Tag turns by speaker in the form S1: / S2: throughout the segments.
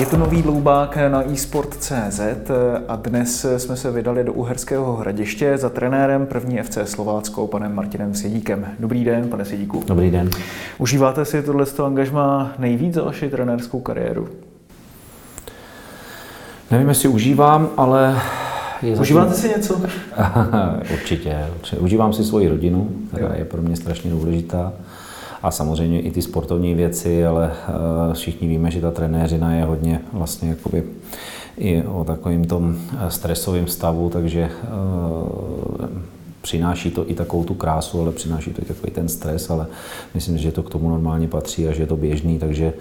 S1: Je to nový dloubák na eSport.cz a dnes jsme se vydali do Uherského hradiště za trenérem první FC Slovácko, panem Martinem Sedíkem. Dobrý den, pane Sedíku.
S2: Dobrý den.
S1: Užíváte si tohle angažma nejvíc za vaši trenérskou kariéru?
S2: Nevím, jestli užívám, ale... Je
S1: Užíváte si něco?
S2: určitě, určitě. Užívám si svoji rodinu, která je pro mě strašně důležitá. A samozřejmě i ty sportovní věci, ale uh, všichni víme, že ta trenéřina je hodně vlastně jakoby i o takovým tom stresovém stavu, takže uh, přináší to i takovou tu krásu, ale přináší to i takový ten stres, ale myslím, že to k tomu normálně patří a že je to běžný, takže eh,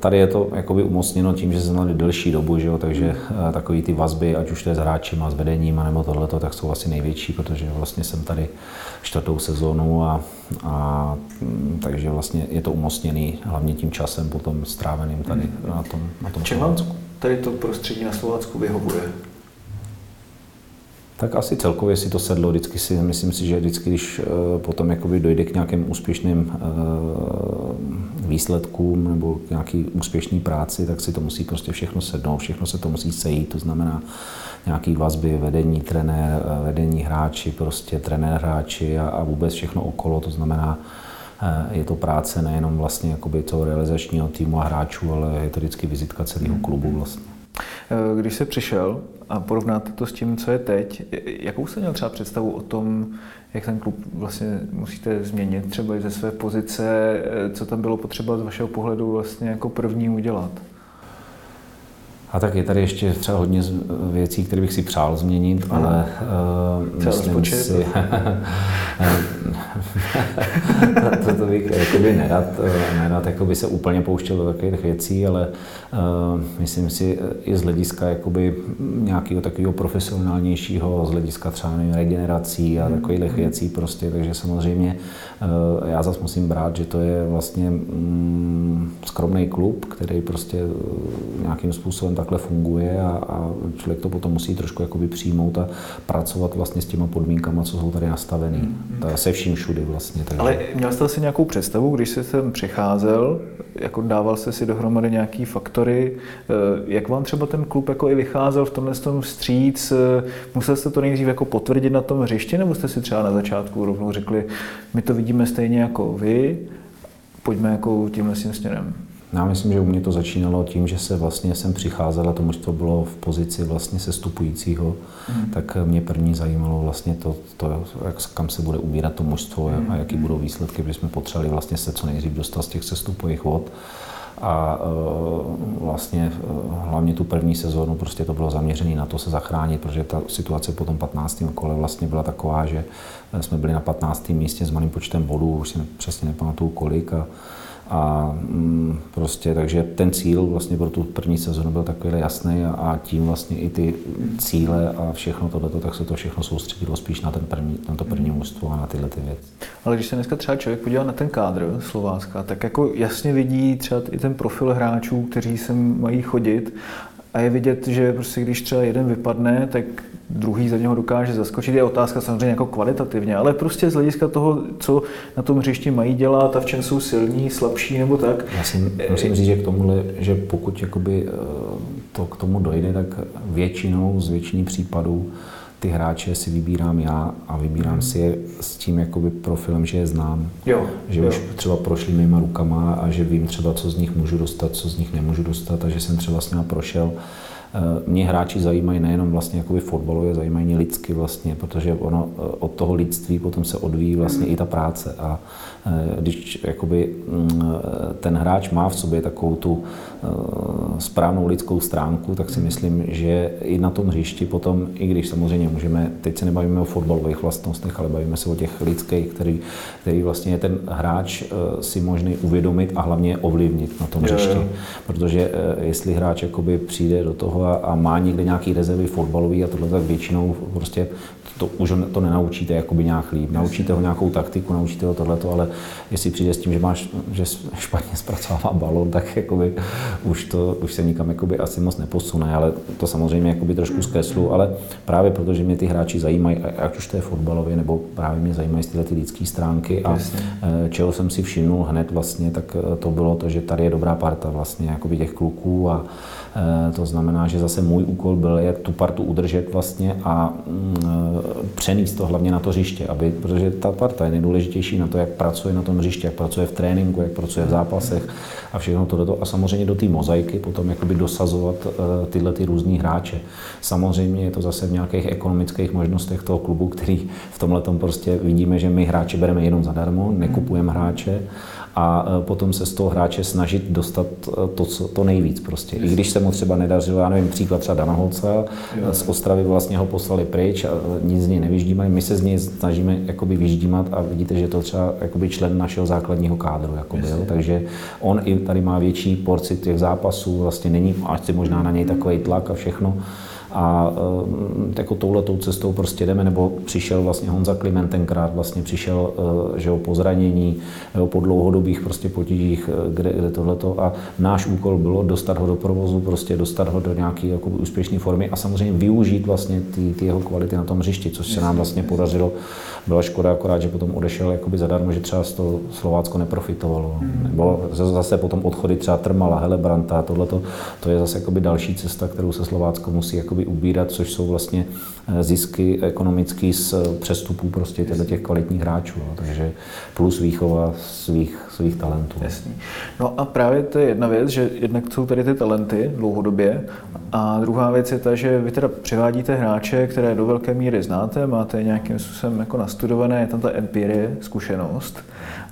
S2: tady je to jakoby umocněno tím, že se znali delší dobu, že jo, takže eh, takový ty vazby, ať už to je s hráčem a s vedením, nebo tohleto, tak jsou asi největší, protože vlastně jsem tady čtvrtou sezónu a, a mm, takže vlastně je to umocněný hlavně tím časem potom stráveným tady na tom, na tom
S1: Čem vám tady to prostředí na Slovácku vyhovuje?
S2: Tak asi celkově si to sedlo. Vždycky si, myslím si, že vždycky, když uh, potom jakoby dojde k nějakým úspěšným uh, výsledkům nebo k nějaký úspěšné práci, tak si to musí prostě všechno sednout, všechno se to musí sejít, to znamená nějaký vazby, vedení, trenér, vedení hráči, prostě trenér hráči a, a vůbec všechno okolo, to znamená je to práce nejenom vlastně jakoby toho realizačního týmu a hráčů, ale je to vždycky vizitka celého klubu vlastně.
S1: Když se přišel a porovnáte to s tím, co je teď, jakou jste měl třeba představu o tom, jak ten klub vlastně musíte změnit třeba i ze své pozice, co tam bylo potřeba z vašeho pohledu vlastně jako první udělat?
S2: A tak je tady ještě třeba hodně věcí, které bych si přál změnit, Aha. ale
S1: uh, myslím rozpočet. si...
S2: to, to bych jakoby nerad, nerad jakoby se úplně pouštěl do takových věcí, ale uh, myslím si i z hlediska jakoby nějakého takového profesionálnějšího, z hlediska třeba nevím, regenerací a takových mm. věcí prostě, takže samozřejmě uh, já zase musím brát, že to je vlastně mm, skromný klub, který prostě nějakým způsobem takhle funguje a, a člověk to potom musí trošku jakoby přijmout a pracovat vlastně s těma podmínkama, co jsou tady nastavený. Mm. To se vším všudy vlastně.
S1: Takže. Ale měl jste si nějakou představu, když jste sem přicházel, jako dával jste si dohromady nějaký faktory, jak vám třeba ten klub jako i vycházel v tomhle tom vstříc, musel jste to nejdřív jako potvrdit na tom hřišti, nebo jste si třeba na začátku rovnou řekli, my to vidíme stejně jako vy, pojďme jako tímhle směrem?
S2: Já myslím, že u mě to začínalo tím, že se vlastně jsem přicházel a to mužstvo bylo v pozici vlastně sestupujícího, mm. tak mě první zajímalo vlastně to, to jak, kam se bude ubírat to mužstvo mm. a jaký budou výsledky, protože jsme potřebovali vlastně se co nejdřív dostat z těch sestupových vod. A e, vlastně e, hlavně tu první sezónu prostě to bylo zaměřené na to se zachránit, protože ta situace po tom 15. kole vlastně byla taková, že jsme byli na 15. místě s malým počtem bodů, už si přesně nepamatuju kolik a a mm, prostě, takže ten cíl vlastně pro tu první sezonu byl takový jasný a, a tím vlastně i ty cíle a všechno tohleto, tak se to všechno soustředilo spíš na, ten první, na to první mužstvo a na tyhle ty věci.
S1: Ale když se dneska třeba člověk podívá na ten kádr Slovácka, tak jako jasně vidí třeba i ten profil hráčů, kteří sem mají chodit a je vidět, že prostě když třeba jeden vypadne, tak druhý za něho dokáže zaskočit. Je otázka samozřejmě jako kvalitativně, ale prostě z hlediska toho, co na tom hřišti mají dělat a v čem jsou silní, slabší nebo tak.
S2: Já si musím říct, že k tomuhle, že pokud jakoby eh, to k tomu dojde, tak většinou z většiny případů ty hráče si vybírám já a vybírám hmm. si je s tím jakoby profilem, že je znám.
S1: Jo,
S2: že
S1: jo.
S2: už třeba prošli mýma rukama a že vím třeba, co z nich můžu dostat, co z nich nemůžu dostat a že jsem třeba s nimi prošel. Mě hráči zajímají nejenom vlastně jakoby fotbalově, zajímají mě lidsky vlastně, protože ono od toho lidství potom se odvíjí vlastně i ta práce a když jakoby ten hráč má v sobě takovou tu správnou lidskou stránku, tak si myslím, že i na tom hřišti potom, i když samozřejmě můžeme, teď se nebavíme o fotbalových vlastnostech, ale bavíme se o těch lidských, který, který vlastně je ten hráč si možný uvědomit a hlavně ovlivnit na tom hřišti. Protože jestli hráč jakoby přijde do toho a, a má někde nějaký rezervy fotbalový a tohle, tak většinou prostě to už to nenaučíte jakoby nějak líp. Naučíte ho nějakou taktiku, naučíte ho tohleto, ale jestli přijde s tím, že máš, že špatně zpracovává balon, tak jakoby už, to, už se nikam jakoby asi moc neposune, ale to samozřejmě jakoby trošku zkreslu, ale právě protože mě ty hráči zajímají, ať už to je fotbalově, nebo právě mě zajímají tyhle ty lidské stránky a Jasně. Eh, čeho jsem si všimnul hned vlastně, tak eh, to bylo to, že tady je dobrá parta vlastně jakoby těch kluků a to znamená, že zase můj úkol byl je tu partu udržet vlastně a mm, eh, přenést to hlavně na to hřiště, aby, protože ta parta je nejdůležitější na to, jak pracuje na tom hřiště, jak pracuje v tréninku, jak pracuje v zápasech a všechno to a samozřejmě do té mozaiky potom jakoby dosazovat eh, tyhle ty různý hráče. Samozřejmě je to zase v nějakých ekonomických možnostech toho klubu, který v tomhle prostě vidíme, že my hráče bereme jenom zadarmo, nekupujeme hráče a e, potom se z toho hráče snažit dostat e, to, co, to nejvíc prostě. I když se mu třeba nedařilo, já nevím, příklad třeba Dana Holca, z Ostravy vlastně ho poslali pryč a e, nic z něj nevyždímají. My se z něj snažíme jakoby vyždímat a vidíte, že to třeba jakoby člen našeho základního kádru. Jakoby, jo? Takže on i tady má větší porci těch zápasů, vlastně není asi možná na něj takový tlak a všechno a eh, jako touhletou cestou prostě jdeme, nebo přišel vlastně Honza Kliment tenkrát, vlastně přišel eh, že jo, po zranění, jo, po dlouhodobých prostě potížích, eh, kde, kde tohleto a náš úkol bylo dostat ho do provozu, prostě dostat ho do nějaké jako úspěšné formy a samozřejmě využít vlastně ty, ty jeho kvality na tom hřišti, což se nám vlastně podařilo. Byla škoda akorát, že potom odešel jakoby zadarmo, že třeba z toho Slovácko neprofitovalo. Hmm. Nebo zase potom odchody třeba Trmala, Helebranta, tohleto, to je zase jakoby další cesta, kterou se Slovácko musí jakoby jakoby ubírat, což jsou vlastně eh, zisky ekonomický z eh, přestupů prostě těchto těch kvalitních hráčů. No. Takže plus výchova svých, svých talentů.
S1: Jasný. No a právě to je jedna věc, že jednak jsou tady ty talenty dlouhodobě a druhá věc je ta, že vy teda přivádíte hráče, které do velké míry znáte, máte nějakým způsobem jako nastudované, je tam ta empirie, zkušenost.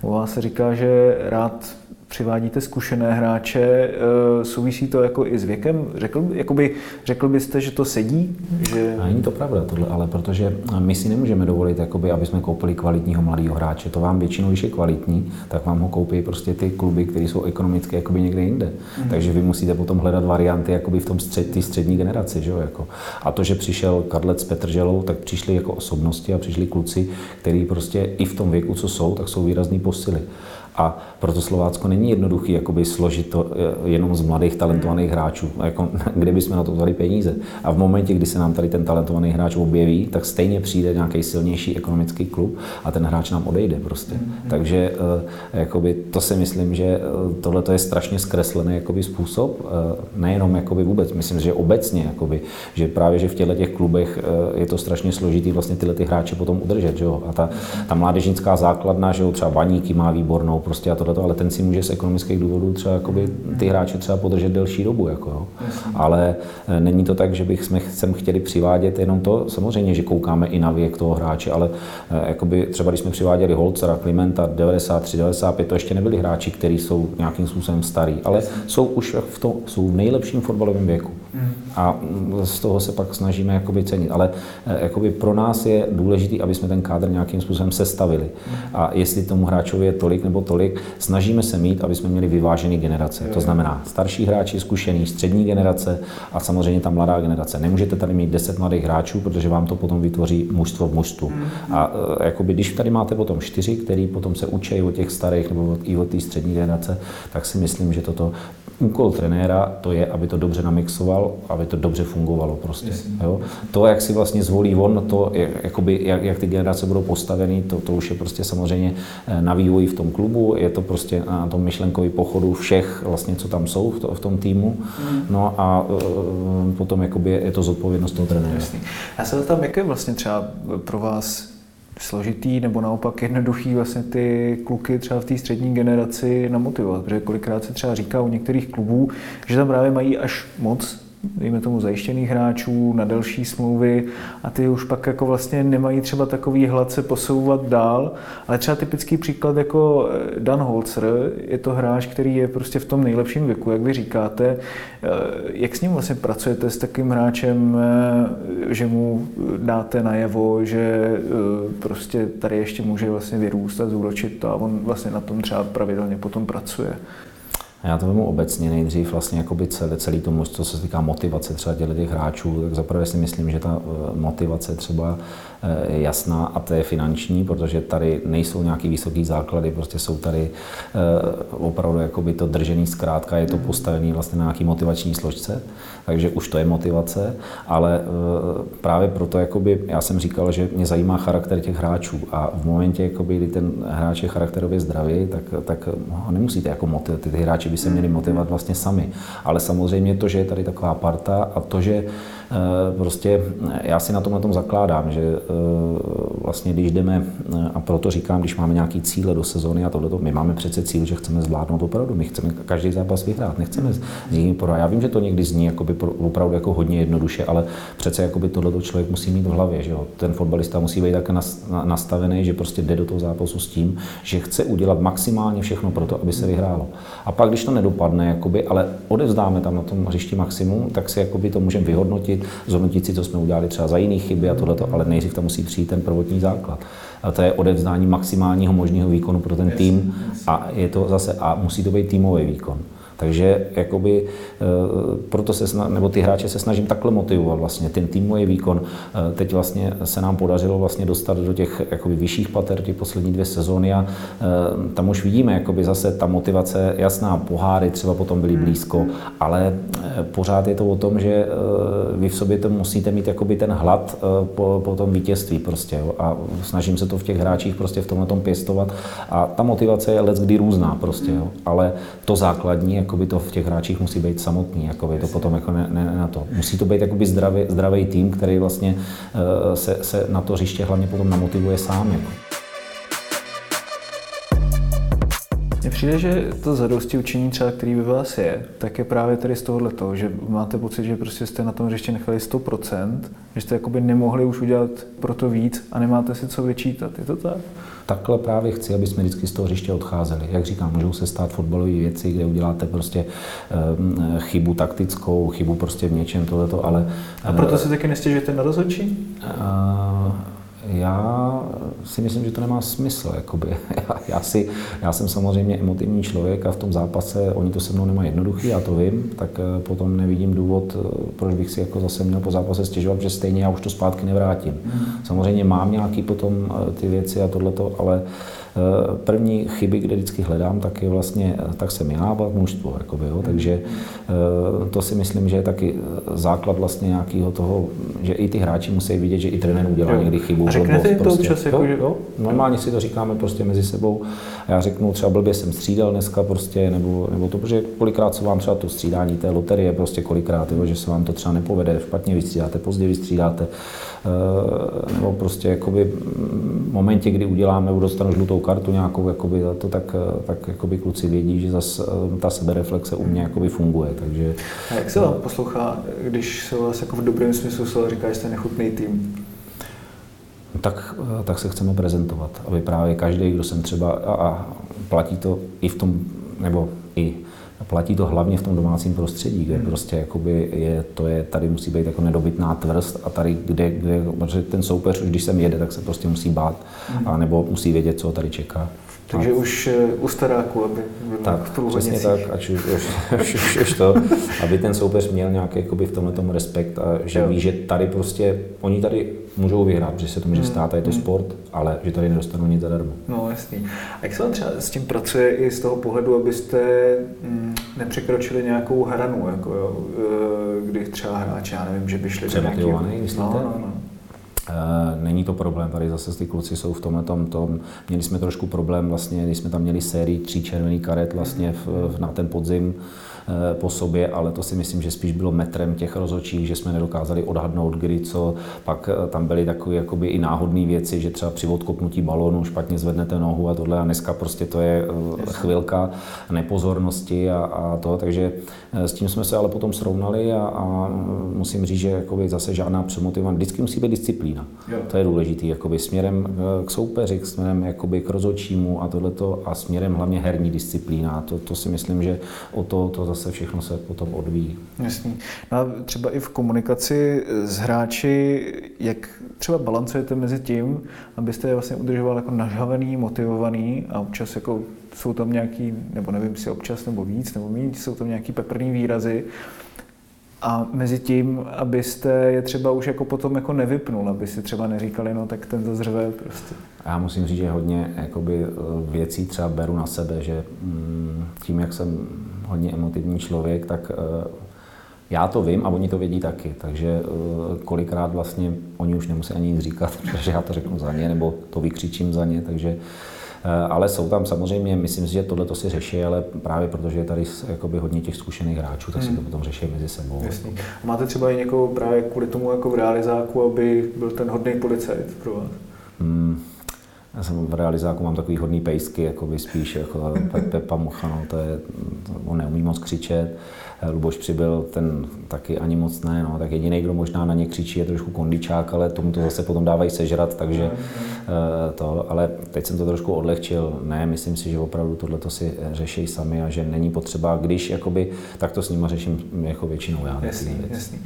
S1: U vás se říká, že rád přivádíte zkušené hráče, eh, souvisí to jako i s věkem? Řekl, jakoby, řekl byste, že to sedí? Že...
S2: Není to pravda tohle, ale protože my si nemůžeme dovolit, jakoby, aby jsme koupili kvalitního mladého hráče. To vám většinou, když je kvalitní, tak vám ho koupí prostě ty kluby, které jsou ekonomicky jakoby někde jinde. Mm. Takže vy musíte potom hledat varianty jakoby v tom střed, ty střední generaci. Že jo, jako. A to, že přišel Kadlec s Petrželou, tak přišli jako osobnosti a přišli kluci, kteří prostě i v tom věku, co jsou, tak jsou výrazný posily. A proto Slovácko není jednoduchý jakoby složit to eh, jenom z mladých talentovaných hráčů, jako, kde bychom na to vzali peníze. A v momentě, kdy se nám tady ten talentovaný hráč objeví, tak stejně přijde nějaký silnější ekonomický klub a ten hráč nám odejde prostě. Mm-hmm. Takže eh, jakoby, to si myslím, že eh, tohle je strašně zkreslený jakoby, způsob, nejenom jakoby vůbec, myslím, že obecně, jakoby, že právě že v těchto těch klubech je to strašně složitý vlastně tyhle ty hráče potom udržet. Že jo? A ta, ta mládežnická základna, že jo, třeba Baníky má výbornou, prostě a tohleto, ale ten si může z ekonomických důvodů třeba jakoby, ty hráče třeba podržet delší dobu. Jako, jo. Ale eh, není to tak, že bych jsme sem chtěli přivádět jenom to, samozřejmě, že koukáme i na věk toho hráče, ale eh, jakoby, třeba když jsme přiváděli Holcera, Klimenta 93, 95, to ještě nebyli hráči, kteří jsou nějakým způsobem starý, ale jsou už v, tom, jsou v nejlepším fotbalovém věku. A z toho se pak snažíme jakoby cenit. Ale eh, jakoby pro nás je důležité, aby jsme ten kádr nějakým způsobem sestavili. A jestli tomu hráčovi je tolik nebo tolik, snažíme se mít, aby jsme měli vyvážený generace. To znamená starší hráči, zkušený, střední generace a samozřejmě ta mladá generace. Nemůžete tady mít 10 mladých hráčů, protože vám to potom vytvoří mužstvo v mužstvu. A eh, jakoby, když tady máte potom čtyři, který potom se učí o těch starých nebo i o té střední generace, tak si myslím, že toto úkol trenéra to je, aby to dobře namixoval, aby to dobře fungovalo prostě. Jo? To, jak si vlastně zvolí on, to, jakoby, jak, jak ty generace budou postaveny, to, to už je prostě samozřejmě eh, na vývoji v tom klubu, je to prostě na tom myšlenkový pochodu všech, vlastně, co tam jsou v, to, v tom týmu. Mm. No a uh, potom jakoby je to zodpovědnost toho trenéra. Jasný.
S1: Já se tam, jak je vlastně třeba pro vás složitý nebo naopak jednoduchý vlastně ty kluky třeba v té střední generaci namotivovat, protože kolikrát se třeba říká u některých klubů, že tam právě mají až moc dejme tomu, zajištěných hráčů na delší smlouvy a ty už pak jako vlastně nemají třeba takový hlad se posouvat dál, ale třeba typický příklad jako eh, Dan Holzer, je to hráč, který je prostě v tom nejlepším věku, jak vy říkáte. Eh, jak s ním vlastně pracujete s takovým hráčem, eh, že mu dáte najevo, že prostě tady ještě může vlastně vyrůst a zúročit to a on vlastně na tom třeba pravidelně potom pracuje?
S2: Já to vemu obecně nejdřív vlastně jakoby celý, celý to mužstvo, co se týká motivace třeba těch hráčů, tak zaprvé si myslím, že ta eh, motivace třeba je eh, jasná a to je finanční, protože tady nejsou nějaký vysoký základy, prostě jsou tady eh, opravdu jakoby to držený zkrátka, je to postavený vlastně na nějaký motivační složce, takže už to je motivace, ale právě proto jakoby, já jsem říkal, že mě zajímá charakter těch hráčů a v momentě, jakoby, kdy ten hráč je charakterově zdravý, tak, tak ho nemusíte jako motivovat, ty hráči by se měli motivovat vlastně sami. Ale samozřejmě to, že je tady taková parta a to, že prostě já si na tom na tom zakládám, že eh, vlastně když jdeme, eh, a proto říkám, když máme nějaký cíle do sezóny a tohleto, my máme přece cíl, že chceme zvládnout opravdu, my chceme každý zápas vyhrát, nechceme s někým Já vím, že to někdy zní jakoby opravdu jako hodně jednoduše, ale přece jakoby tohleto člověk musí mít v hlavě, že jo? Ten fotbalista musí být tak nastavený, že prostě jde do toho zápasu s tím, že chce udělat maximálně všechno pro to, aby se vyhrálo. A pak, když to nedopadne, jakoby, ale odevzdáme tam na tom hřišti maximum, tak si jakoby, to můžeme vyhodnotit, zhodnotit si, co jsme udělali třeba za jiné chyby a tohleto, ale nejdřív tam musí přijít ten prvotní základ. A to je odevzdání maximálního možného výkonu pro ten tým a je to zase, a musí to být týmový výkon. Takže jakoby, eh, proto se, nebo ty hráče se snažím takhle motivovat vlastně, ten týmový výkon. Eh, teď vlastně se nám podařilo vlastně dostat do těch jakoby vyšších pater ty poslední dvě sezóny a eh, tam už vidíme jakoby zase ta motivace, jasná, poháry třeba potom byly blízko, ale pořád je to o tom, že vy v sobě to musíte mít jakoby ten hlad po, po tom vítězství prostě jo? a snažím se to v těch hráčích prostě v tomhle tom pěstovat a ta motivace je let kdy různá prostě, jo? ale to základní, jakoby to v těch hráčích musí být samotný, jakoby to potom jako ne, ne, na to. Musí to být jakoby zdravý, zdravý tým, který vlastně uh, se, se, na to hřiště hlavně potom namotivuje sám. Jako.
S1: Mně přijde, že to zadosti učení třeba, který by vás je, tak je právě tady z tohohle toho, že máte pocit, že prostě jste na tom hřiště nechali 100%, že jste jakoby nemohli už udělat pro to víc a nemáte si co vyčítat. Je to tak?
S2: Takhle právě chci, aby jsme vždycky z toho hřiště odcházeli. Jak říkám, můžou se stát fotbalové věci, kde uděláte prostě um, chybu taktickou, chybu prostě v něčem tohleto, ale...
S1: A proto si taky nestěžujete na rozhodčí?
S2: Uh, já si myslím, že to nemá smysl. Jakoby. Já, já, si, já jsem samozřejmě emotivní člověk a v tom zápase oni to se mnou nemají jednoduchý, já to vím, tak eh, potom nevidím důvod, eh, proč bych si jako zase měl po zápase stěžovat, že stejně já už to zpátky nevrátím. Mm. Samozřejmě mám nějaký potom eh, ty věci a tohleto, ale Eh, první chyby, kde vždycky hledám, tak je vlastně, eh, tak jsem já a mužstvo. Jakoby, jo. Takže eh, to si myslím, že je taky základ vlastně nějakého toho, že i ty hráči musí vidět, že i trenér udělá jo. někdy chybu.
S1: A řeknete jim to prostě. občas? Jako,
S2: jo, jo, normálně si to říkáme prostě mezi sebou. Já řeknu třeba blbě jsem střídal dneska prostě, nebo, nebo to, protože kolikrát se vám třeba to střídání té loterie prostě kolikrát, jo, že se vám to třeba nepovede, špatně vystřídáte, pozdě vystřídáte. Eh, nebo prostě jakoby v momentě, kdy udělám nebo dostanu žlutou kartu nějakou jakoby to, tak, eh, tak jakoby kluci vědí, že zase eh, ta sebereflexe u mě jakoby funguje. Takže,
S1: A jak se vám poslouchá, když se vás jako v dobrém smyslu slova říká, že jste nechutný tým?
S2: Tak, tak se chceme prezentovat, aby právě každý, kdo jsem třeba, a, a platí to i v tom, nebo i platí to hlavně v tom domácím prostředí, kde hmm. prostě jakoby je, to je, tady musí být jako nedobytná tvrst a tady, kde, kde protože ten soupeř, když sem jede, tak se prostě musí bát, hmm. a nebo musí vědět, co tady čeká.
S1: Takže už eh, u staráku, aby
S2: tak, v přesně tak, ať už, už, už, už, už to, aby ten soupeř měl nějaký jakoby v tomhle tomu respekt a že jo. ví, že tady prostě, oni tady můžou vyhrát, protože se to může hmm. stát a je to hmm. sport, ale že tady nedostanou nic zadarmo.
S1: No jasný. A jak se vám třeba s tím pracuje i z toho pohledu, abyste mm, nepřekročili nějakou hranu, jako jo, eh, kdy třeba hráči, já nevím, že by šli
S2: do nějakého... No, no, no. Eh, není to problém, tady zase ty kluci jsou v tomhle tom, tom. Měli jsme trošku problém vlastně, když jsme tam měli sérii tří červený karet vlastně v, v, na ten podzim, Eh, po sobě, ale to si myslím, že spíš bylo metrem těch rozhodčích, že jsme nedokázali odhadnout, kdy co. Pak eh, tam byly takové jakoby i náhodné věci, že třeba při odkopnutí balónu špatně zvednete nohu a tohle a dneska prostě to je chvilka nepozornosti a, a to, takže s tím jsme se ale potom srovnali a, a musím říct, že jakoby zase žádná přemotivovaná, vždycky musí být disciplína. Disciplína.
S1: Jo.
S2: To je důležité, jakoby směrem eh, k soupeři, směrem jakoby k rozhodčímu a tohleto a směrem hlavně herní disciplína. To, to si myslím, že o to, to zase všechno se potom odvíjí.
S1: Jasný. No a třeba i v komunikaci s hráči, jak třeba balancujete mezi tím, abyste je vlastně udržoval jako nažhavený, motivovaný a občas jako jsou tam nějaký, nebo nevím, jestli občas nebo víc, nebo méně, jsou tam nějaký peprný výrazy, a mezi tím, abyste je třeba už jako potom jako nevypnul, aby si třeba neříkali, no tak ten zazřve prostě.
S2: Já musím říct, že hodně jakoby, věcí třeba beru na sebe, že mm, tím, jak jsem hodně emotivní člověk, tak eh, já to vím a oni to vědí taky, takže eh, kolikrát vlastně oni už nemusí ani nic říkat, protože já to řeknu za ně, nebo to vykřičím za ně, takže ale jsou tam samozřejmě, myslím si, že tohle to si řeší, ale právě protože je tady jakoby hodně těch zkušených hráčů, tak si to
S1: Hmm.
S2: potom řeší mezi sebou.
S1: Jasný. A máte třeba i někoho právě kvůli tomu jako v realizáku, aby byl ten hodný policajt pro vás?
S2: Hmm. Já jsem v realizáku mám takový hodný pejsky, jako by spíš jako Pe- Pepa Mucha, no, to je, on neumí moc křičet. Luboš přibyl, ten taky ani moc ne, no, tak jediný, kdo možná na ně křičí, je trošku kondičák, ale tomu to zase potom dávají sežrat, takže eh, to, ale teď jsem to trošku odlehčil. Ne, myslím si, že opravdu tohle to si řeší sami a že není potřeba, když jakoby, tak to s nima řeším jako většinou já.
S1: Jasný, jasný.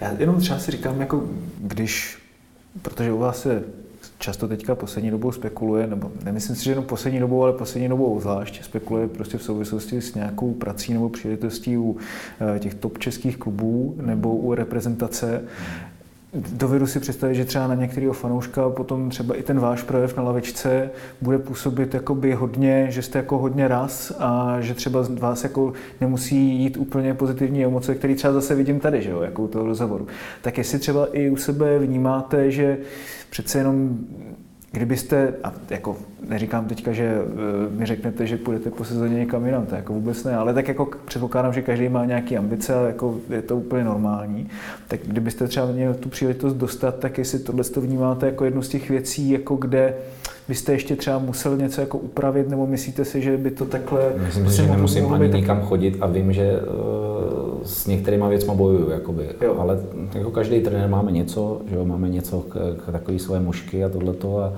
S1: Já jenom třeba si říkám, jako když, protože u vás se často teďka poslední dobou spekuluje, nebo nemyslím si, že jenom poslední dobou, ale poslední dobou zvlášť spekuluje prostě v souvislosti s nějakou prací nebo příležitostí u eh, těch top českých klubů nebo u reprezentace. Dovedu si představit, že třeba na některého fanouška potom třeba i ten váš projev na lavičce bude působit jakoby hodně, že jste jako hodně raz a že třeba z vás jako nemusí jít úplně pozitivní emoce, které třeba zase vidím tady, že jo, jako u toho rozhovoru. Tak jestli třeba i u sebe vnímáte, že přece jenom Kdybyste, a jako neříkám teďka, že eh, mi řeknete, že půjdete po sezóně někam jinam, to jako vůbec ne, ale tak jako předpokládám, že každý má nějaké ambice a jako je to úplně normální. Tak kdybyste třeba měl tu příležitost dostat, tak jestli tohle to vnímáte jako jednu z těch věcí, jako kde byste ještě třeba musel něco jako upravit, nebo myslíte si, že by to takhle...
S2: Myslím si, že nemusím ani nikam chodit a vím, že uh, s některýma věcma bojuju, jakoby.
S1: Jo.
S2: ale jako každý trenér máme něco, že jo, máme něco k, k takové své mušky a tohleto a,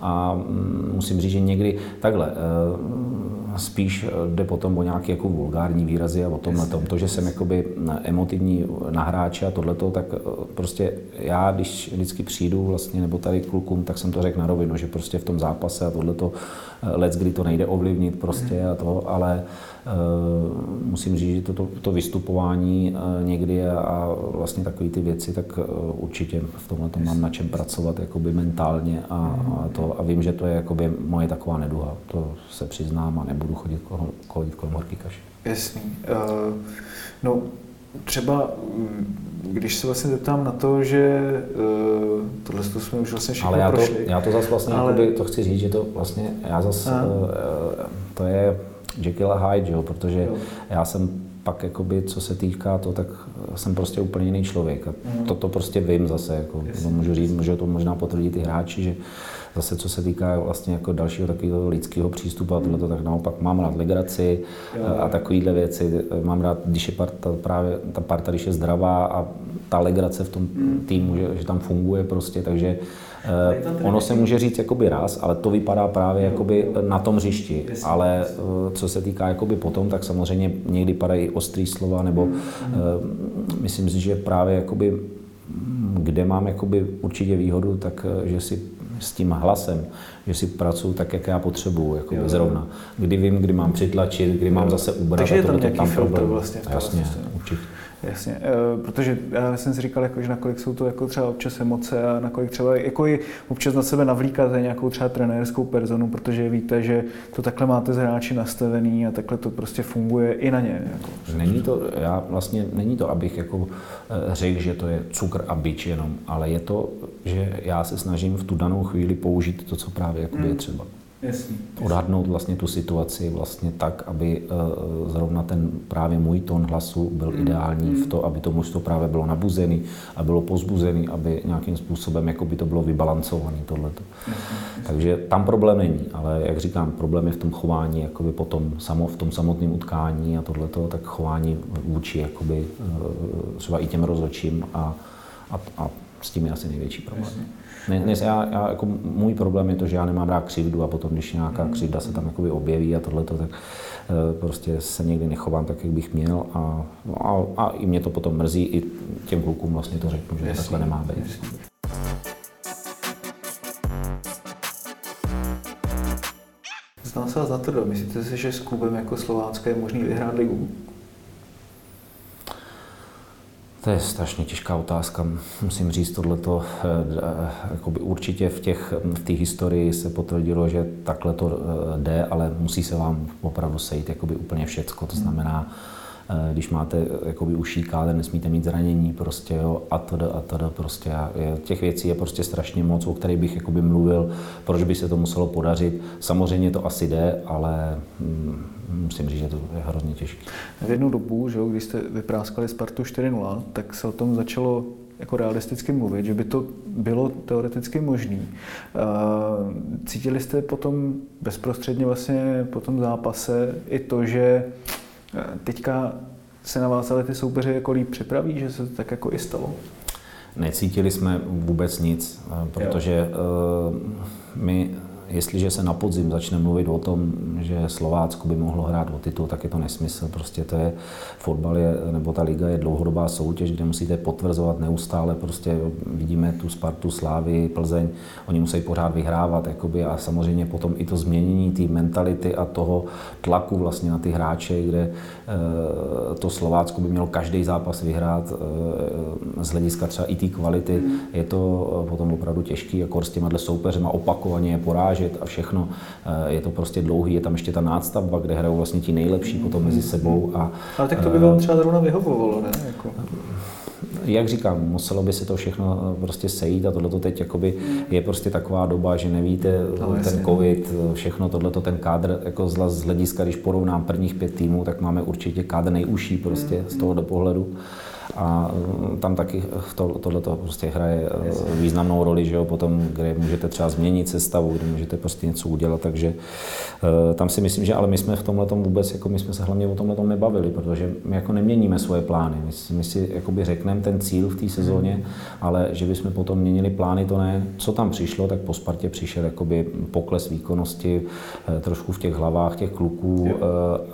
S2: a mm, musím říct, že někdy takhle, uh, spíš jde potom o nějaké jako vulgární výrazy a o tomhle tom. To, že jsem jakoby emotivní na hráče a tohleto, tak eh, prostě já, když vždycky přijdu vlastně, nebo tady klukům, tak jsem to řekl na rovinu, že prostě v tom zápase a tohleto, eh, let, kdy to nejde ovlivnit prostě a to, ale uh, musím říct, že to, to, to vystupování uh, někdy a, a vlastně takové ty věci, tak uh, určitě v tomhle tom mám na čem pracovat jakoby mentálně a, a to a vím, že to je jakoby moje taková neduha. To se přiznám a nebudu chodit kolem, kolem, kolem horký kaše.
S1: Jasný. Uh, no, třeba, mm, když se vlastně zeptám na to, že uh, tohle to jsme už vlastně všechno
S2: Ale já to,
S1: prošli.
S2: já to zase vlastně,
S1: Ale-
S2: jakoby, to chci říct, že to vlastně, já zase, uh, to je Jekyll a Hyde, jo, protože
S1: Jo.
S2: já jsem pak, jakoby, co se týká to, tak jsem prostě úplně jiný člověk a
S1: Mhm.
S2: to, to prostě vím zase, jako, to můžu říct, může to možná potvrdit i hráči, že zase co se týká vlastně jako dalšího takového lidského přístupu a tohleto, tak naopak mám rád legraci a takovéhle věci. Mám rád, když je parta, právě ta parta, když je zdravá a ta legrace v tom
S1: Mhm.
S2: týmu, že, že tam funguje prostě, takže eh, ono se může říct jakoby raz, ale to vypadá právě jakoby na tom hřišti. Ale eh, co se týká jakoby potom, tak samozřejmě někdy padají ostrý slova, nebo
S1: Mhm.
S2: eh, myslím si, že právě jakoby kde mám jakoby určitě výhodu, tak že si s tím hlasem, že si pracuji tak, jak já potřebuju, jakoby
S1: Jo.
S2: zrovna. Kdy vím, kdy mám přitlačit, kdy mám zase ubrat.
S1: Takže je tam nějaký filtr
S2: problém.
S1: vlastně
S2: Jasně,
S1: systému.
S2: určitě.
S1: Jasně, eh, protože já jsem si říkal, jako, že nakolik jsou to jako třeba občas emoce a nakolik třeba jako i občas na sebe navlíkáte nějakou třeba trenérskou personu, protože víte, že to takhle máte s hráči nastavený a takhle to prostě funguje i na ně. Jako.
S2: Není to, já vlastně, není to, abych jako eh, řekl, že to je cukr a bič jenom, ale je to, že já se snažím v tu danou chvíli použít to, co právě jakoby je třeba.
S1: Jasný.
S2: Odhadnout vlastně tu situaci vlastně tak, aby eh, zrovna ten právě můj tón hlasu byl ideální v to, aby to mužstvo právě bylo nabuzený a bylo pozbuzený, aby nějakým způsobem jako by to bylo vybalancované tohleto. Takže tam problém není, ale jak říkám, problém je v tom chování, jakoby potom samo, v tom samotném utkání a tohleto, tak chování vůči jakoby, eh, třeba i těm rozhodčím a, a, a s tím je asi největší problém. Ne, ne, já, já, jako můj problém je to, že já nemám rád křivdu a potom, když nějaká křivda se tam jakoby objeví a tohle, tak eh, prostě se někdy nechovám tak, jak bych měl a, a, a i mě to potom mrzí, i těm klukům vlastně to řeknu, že to takhle nemá být.
S1: Znám se vás na to, myslíte si, že s klubem jako Slovácka je možný vyhrát ligu?
S2: To je strašně těžká otázka. Musím říct, tohleto jakoby určitě v těch v té historii se potvrdilo, že takhle to jde, ale musí se vám opravdu sejít jakoby úplně všecko. To znamená, Eh, když máte eh, jakoby uší kádr, nesmíte mít zranění prostě, jo, a to a to prostě. A těch věcí je prostě strašně moc, o kterých bych jakoby mluvil, proč by se to muselo podařit. Samozřejmě to asi jde, ale hm, musím říct, že to je hrozně těžké.
S1: V jednu dobu, že, když jste vypráskali Spartu 4-0, tak se o tom začalo jako realisticky mluvit, že by to bylo teoreticky možné. Eh, cítili jste potom bezprostředně vlastně po tom zápase i to, že Teďka se na vás ale ty soupeři jako líp připraví, že se to tak jako i stalo?
S2: Necítili jsme vůbec nic, protože jo. my jestliže se na podzim začne mluvit o tom, že Slovácko by mohlo hrát o titul, tak je to nesmysl. Prostě to je, fotbal je, nebo ta liga je dlouhodobá soutěž, kde musíte potvrzovat neustále, prostě vidíme tu Spartu, Slávy, Plzeň, oni musí pořád vyhrávat, jakoby, a samozřejmě potom i to změnění té mentality a toho tlaku vlastně na ty hráče, kde e, to Slovácko by mělo každý zápas vyhrát e, z hlediska třeba i té kvality, je to potom opravdu těžký, jako s těma soupeřema opakovaně je porážet vážet a všechno. Eh, je to prostě dlouhý, je tam ještě ta nástavba, kde hrajou vlastně ti nejlepší potom mezi sebou. A,
S1: Ale tak to by vám třeba zrovna vyhovovalo, ne? Jako
S2: jak říkám, muselo by se to všechno eh, prostě sejít a tohle teď jakoby je prostě taková doba, že nevíte, no, ten covid, všechno tohle ten kádr, jako z hlediska, když porovnám prvních pět týmů, tak máme určitě kádr nejužší prostě z toho do pohledu a mm, tam taky to, tohle prostě hraje eh, významnou roli, že jo, potom, kde můžete třeba změnit sestavu, kde můžete prostě něco udělat, takže eh, tam si myslím, že ale my jsme v tomhle vůbec, jako my jsme se hlavně o tomhle nebavili, protože my jako neměníme svoje plány, my, my si jakoby řekneme ten cíl v té sezóně, ale že bychom potom měnili plány, to ne. Co tam přišlo, tak po Spartě přišel jakoby pokles výkonnosti, eh, trošku v těch hlavách těch kluků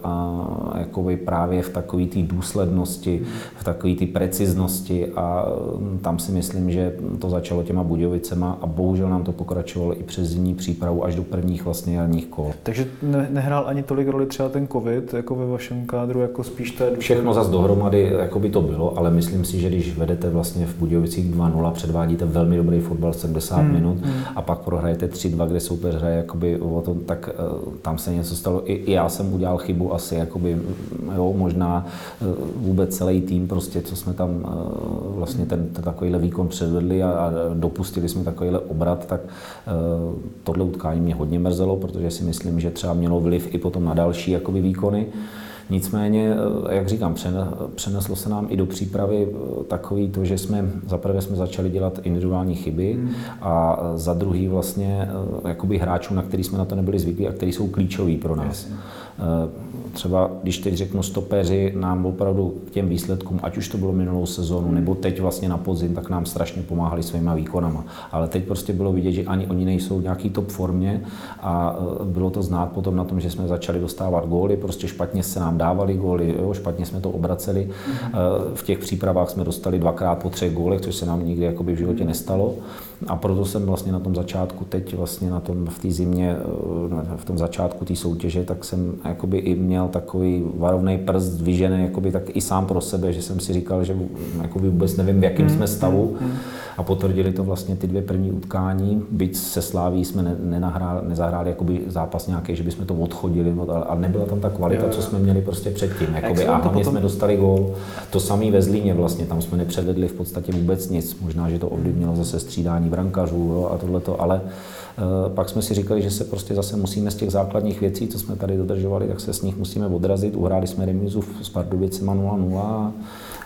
S2: a jakoby právě v takové té důslednosti, v takové té preciznosti a mm, tam si myslím, že to začalo těma Budějovicema a bohužel nám to pokračovalo i přes zimní přípravu až do prvních vlastně jarních kol.
S1: Takže ne, nehrál ani tolik roli třeba ten covid jako ve vašem kádru, jako spíš to
S2: Všechno zas dohromady, jako by to bylo, ale myslím si, že když vedete vlastně v Budějovicích 2-0, předvádíte velmi dobrý fotbal 70 hmm, minut hmm. a pak prohrajete 3-2, kde soupeř hraje jakoby o tom, tak uh, tam se něco stalo. I, I, já jsem udělal chybu asi, jakoby, jo, možná uh, vůbec celý tým prostě, co jsme tam eh, vlastně ten, ten takovýhle výkon předvedli a, a dopustili jsme takovýhle obrat, tak eh, tohle utkání mě hodně mrzelo, protože si myslím, že třeba mělo vliv i potom na další jakoby, výkony. Nicméně, eh, jak říkám, přeneslo se nám i do přípravy takový to, že jsme zaprvé jsme začali dělat individuální chyby hmm. a za druhý vlastně jakoby hráčů, na který jsme na to nebyli zvyklí a který jsou klíčoví pro nás. Jasně. Třeba, když teď řeknu stopeři, nám opravdu k těm výsledkům, ať už to bylo minulou sezónu, nebo teď vlastně na podzim, tak nám strašně pomáhali svýma výkonama. Ale teď prostě bylo vidět, že ani oni nejsou v nějaký top formě a eh, bylo to znát potom na tom, že jsme začali dostávat góly, prostě špatně se nám dávali góly, jo, špatně jsme to obraceli. Eh, v těch přípravách jsme dostali dvakrát po třech gólech, což se nám nikdy jakoby v životě nestalo. A proto jsem vlastně na tom začátku, teď vlastně na tom v té zimě, v tom začátku té soutěže, tak jsem jakoby i měl takový varovný prst vyžený jakoby tak i sám pro sebe, že jsem si říkal, že jakoby vůbec nevím, v jakém jsme stavu. A potvrdili to vlastně ty dvě první utkání. Byť se Sláví jsme ne, nenahráli, nezahráli jakoby zápas nějaký, že bychom to odchodili, ale nebyla tam ta kvalita, co jsme měli prostě předtím. Jakoby, a hlavně potom... jsme dostali gól. To samý ve Zlíně vlastně, tam jsme nepředvedli v podstatě vůbec nic. Možná, že to ovlivnilo zase střídání brankařů jo, a tohleto, ale Eh, pak jsme si říkali, že se prostě zase musíme z těch základních věcí, co jsme tady dodržovali, tak se s nich musíme odrazit. Uhráli jsme remízu s Pardubicema 0-0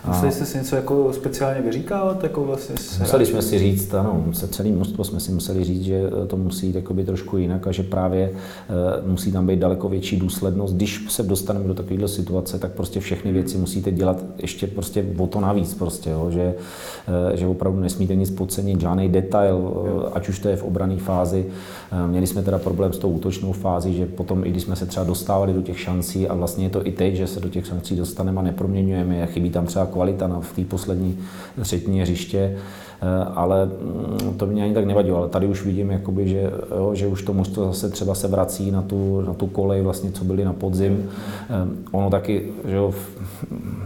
S1: Museli jste si něco jako speciálně vyříkávat? Jako vlastně
S2: museli jsme si říct, ano, se celý mužstvo jsme si museli říct, že to musí jít jakoby trošku jinak a že právě uh, musí tam být daleko větší důslednost. Když se dostaneme do takovéhle situace, tak prostě všechny věci musíte dělat ještě prostě o to navíc prostě, jo, že, uh, že opravdu nesmíte nic podcenit, žádný detail, uh, ať už to je v obrané fázi. Měli jsme teda problém s tou útočnou fází, že potom, i když jsme se třeba dostávali do těch šancí a vlastně je to i teď, že se do těch šancí dostaneme a neproměňujeme, chybí tam třeba kvalita na, v té poslední třetině hřiště, eh, ale mm, to mě ani tak nevadilo. Ale tady už vidím, jakoby, že, jo, že už to mužstvo zase třeba se vrací na tu, na tu kolej, vlastně, co byli na podzim. Eh, ono taky, že jo,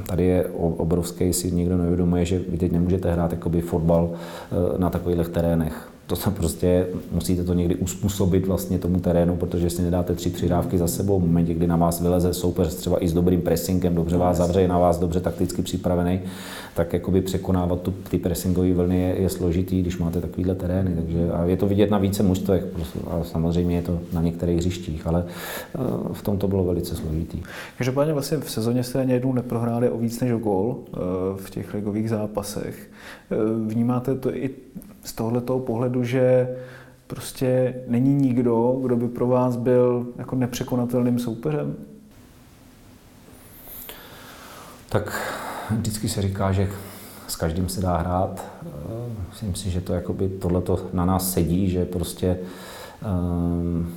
S2: tady je obrovský, si někdo neuvědomuje, že vy teď nemůžete hrát jakoby fotbal eh, na takových terénech to se prostě musíte to někdy uspůsobit vlastně tomu terénu, protože si nedáte tři přidávky za sebou. V momentě, kdy na vás vyleze soupeř třeba i s dobrým pressingem, dobře vás zavře, je na vás dobře takticky připravený, tak jakoby překonávat tu, ty pressingové vlny je, je, složitý, když máte takovýhle terény. Takže, a je to vidět na více mužstvech, prostě, a samozřejmě je to na některých hřištích, ale eh, v tom to bylo velice složitý.
S1: Každopádně vlastně v sezóně jste ani jednou neprohráli o víc než o gól eh, v těch ligových zápasech. Eh, vnímáte to i z tohoto pohledu, že prostě není nikdo, kdo by pro vás byl jako nepřekonatelným soupeřem?
S2: Tak vždycky se říká, že s každým se dá hrát. Myslím si, že to jakoby tohleto na nás sedí, že prostě um,